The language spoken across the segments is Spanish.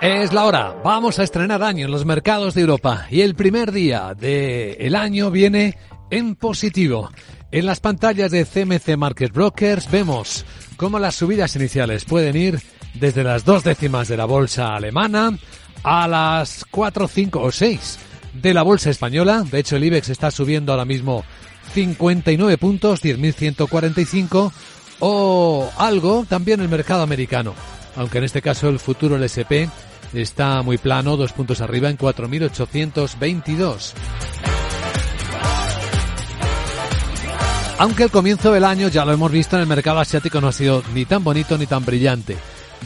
Es la hora. Vamos a estrenar año en los mercados de Europa y el primer día del año viene en positivo. En las pantallas de CMC Market Brokers vemos cómo las subidas iniciales pueden ir desde las dos décimas de la bolsa alemana a las cuatro, cinco o seis de la bolsa española. De hecho, el IBEX está subiendo ahora mismo 59 puntos, 10.145 o algo también el mercado americano. Aunque en este caso el futuro el SP está muy plano, dos puntos arriba en 4.822. Aunque el comienzo del año, ya lo hemos visto en el mercado asiático, no ha sido ni tan bonito ni tan brillante.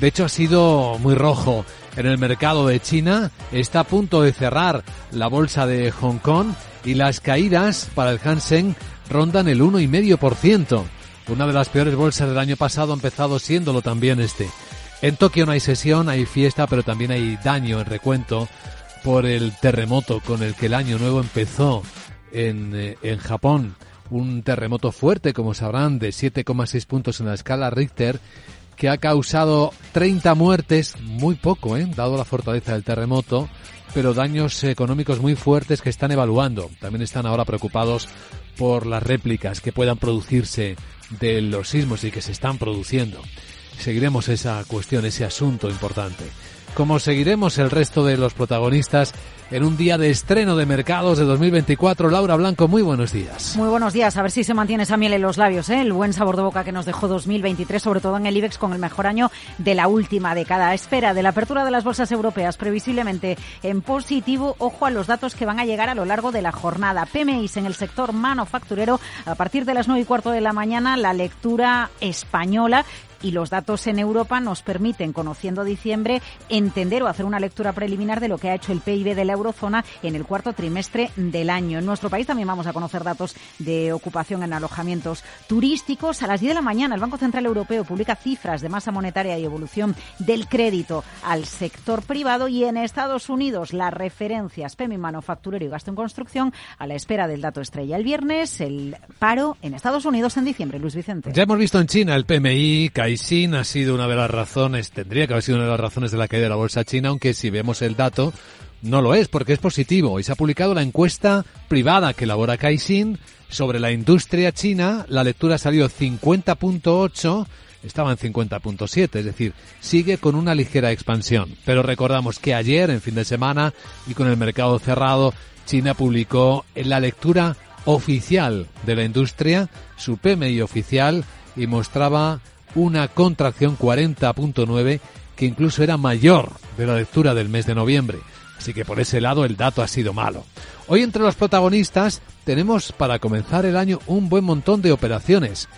De hecho, ha sido muy rojo. En el mercado de China está a punto de cerrar la bolsa de Hong Kong y las caídas para el Hansen rondan el 1,5%. Una de las peores bolsas del año pasado ha empezado siéndolo también este. En Tokio no hay sesión, hay fiesta, pero también hay daño en recuento por el terremoto con el que el año nuevo empezó en, eh, en Japón. Un terremoto fuerte, como sabrán, de 7,6 puntos en la escala Richter, que ha causado 30 muertes, muy poco, ¿eh? dado la fortaleza del terremoto, pero daños económicos muy fuertes que están evaluando. También están ahora preocupados por las réplicas que puedan producirse de los sismos y que se están produciendo. Seguiremos esa cuestión, ese asunto importante. Como seguiremos el resto de los protagonistas en un día de estreno de mercados de 2024. Laura Blanco, muy buenos días. Muy buenos días. A ver si se mantiene esa miel en los labios, ¿eh? el buen sabor de boca que nos dejó 2023, sobre todo en el IBEX con el mejor año de la última década. Espera de la apertura de las bolsas europeas, previsiblemente en positivo. Ojo a los datos que van a llegar a lo largo de la jornada. PMIs en el sector manufacturero a partir de las 9 y cuarto de la mañana. La lectura española y los datos en Europa nos permiten, conociendo diciembre, entender o hacer una lectura preliminar de lo que ha hecho el PIB de la eurozona en el cuarto trimestre del año. En nuestro país también vamos a conocer datos de ocupación en alojamientos turísticos. A las 10 de la mañana, el Banco Central Europeo publica cifras de masa monetaria y evolución del crédito al sector privado y en Estados Unidos las referencias PMI manufacturero y gasto en construcción a la espera del dato estrella el viernes, el paro en Estados Unidos en diciembre. Luis Vicente. Ya hemos visto en China el PMI Caixin ha sido una de las razones, tendría que haber sido una de las razones de la caída de la bolsa china, aunque si vemos el dato, no lo es, porque es positivo. Y se ha publicado la encuesta privada que elabora Caixin sobre la industria china. La lectura ha salido 50.8, estaba en 50.7, es decir, sigue con una ligera expansión. Pero recordamos que ayer, en fin de semana, y con el mercado cerrado, China publicó en la lectura oficial de la industria, su PMI oficial, y mostraba una contracción 40.9 que incluso era mayor de la lectura del mes de noviembre. Así que por ese lado el dato ha sido malo. Hoy entre los protagonistas tenemos para comenzar el año un buen montón de operaciones,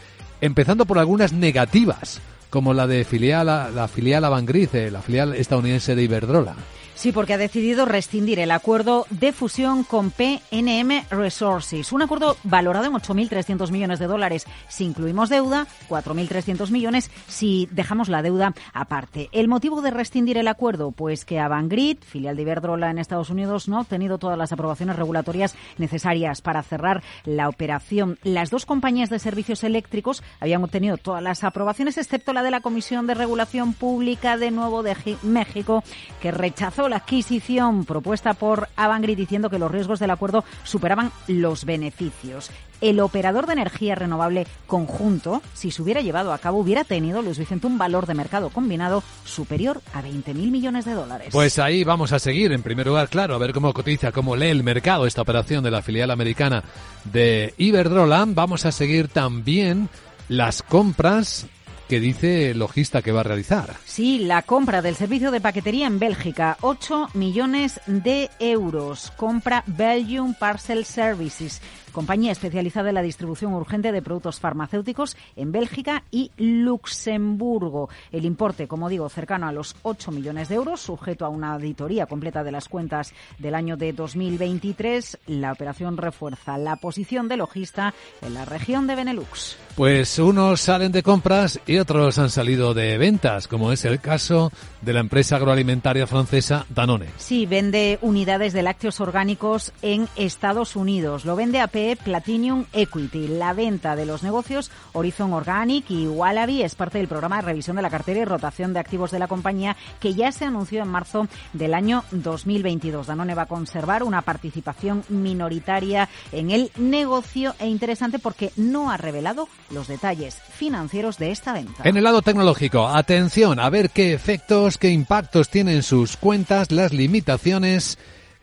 empezando por algunas negativas, como la de filial, la filial Avangrid, la filial estadounidense de Iberdrola. Sí, porque ha decidido rescindir el acuerdo de fusión con PNM Resources. Un acuerdo valorado en 8.300 millones de dólares si incluimos deuda, 4.300 millones si dejamos la deuda aparte. ¿El motivo de rescindir el acuerdo? Pues que Avangrid, filial de Iberdrola en Estados Unidos, no ha obtenido todas las aprobaciones regulatorias necesarias para cerrar la operación. Las dos compañías de servicios eléctricos habían obtenido todas las aprobaciones, excepto la de la Comisión de Regulación Pública de Nuevo de México, que rechazó la adquisición propuesta por Avangrid diciendo que los riesgos del acuerdo superaban los beneficios. El operador de energía renovable conjunto, si se hubiera llevado a cabo, hubiera tenido, Luis Vicente, un valor de mercado combinado superior a 20.000 millones de dólares. Pues ahí vamos a seguir. En primer lugar, claro, a ver cómo cotiza, cómo lee el mercado esta operación de la filial americana de Iberdrola. Vamos a seguir también las compras que dice Logista que va a realizar. Sí, la compra del servicio de paquetería en Bélgica, 8 millones de euros. Compra Belgium Parcel Services compañía especializada en la distribución urgente de productos farmacéuticos en Bélgica y Luxemburgo. El importe, como digo, cercano a los 8 millones de euros, sujeto a una auditoría completa de las cuentas del año de 2023. La operación refuerza la posición de logista en la región de Benelux. Pues unos salen de compras y otros han salido de ventas, como es el caso de la empresa agroalimentaria francesa Danone. Sí, vende unidades de lácteos orgánicos en Estados Unidos. Lo vende a BCE Platinum Equity. La venta de los negocios Horizon Organic y Wallaby es parte del programa de revisión de la cartera y rotación de activos de la compañía que ya se anunció en marzo del año 2022. Danone va a conservar una participación minoritaria en el negocio e interesante porque no ha revelado los detalles financieros de esta venta. En el lado tecnológico, atención a ver qué efectos, qué impactos tienen sus cuentas las limitaciones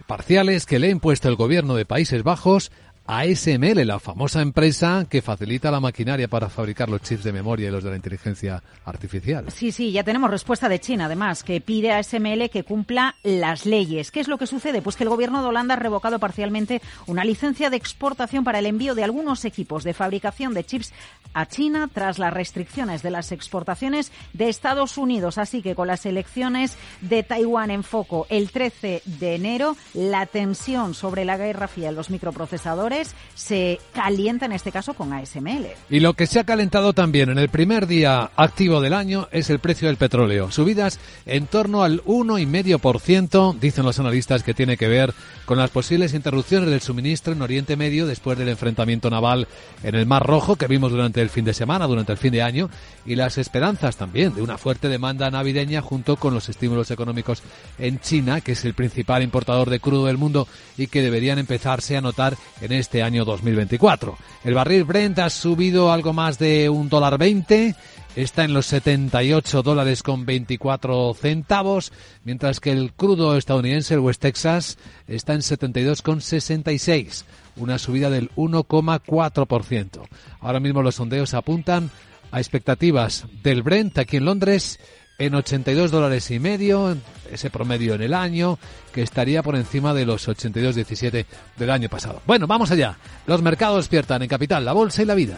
parciales que le ha impuesto el gobierno de Países Bajos ASML, la famosa empresa que facilita la maquinaria para fabricar los chips de memoria y los de la inteligencia artificial. Sí, sí, ya tenemos respuesta de China, además, que pide a ASML que cumpla las leyes. ¿Qué es lo que sucede? Pues que el gobierno de Holanda ha revocado parcialmente una licencia de exportación para el envío de algunos equipos de fabricación de chips a China tras las restricciones de las exportaciones de Estados Unidos. Así que con las elecciones de Taiwán en foco el 13 de enero, la tensión sobre la guerra fría en los microprocesadores se calienta en este caso con ASML. Y lo que se ha calentado también en el primer día activo del año es el precio del petróleo. Subidas en torno al 1,5%, dicen los analistas que tiene que ver con las posibles interrupciones del suministro en Oriente Medio después del enfrentamiento naval en el Mar Rojo que vimos durante el fin de semana, durante el fin de año, y las esperanzas también de una fuerte demanda navideña junto con los estímulos económicos en China, que es el principal importador de crudo del mundo y que deberían empezarse a notar en este este año 2024. El barril Brent ha subido algo más de un dólar veinte, está en los 78 dólares con 24 centavos, mientras que el crudo estadounidense, el West Texas, está en 72 con 66, una subida del 1,4%. Ahora mismo los sondeos apuntan a expectativas del Brent aquí en Londres en 82 dólares y medio, ese promedio en el año, que estaría por encima de los 82,17 del año pasado. Bueno, vamos allá. Los mercados despiertan en Capital, la Bolsa y la Vida.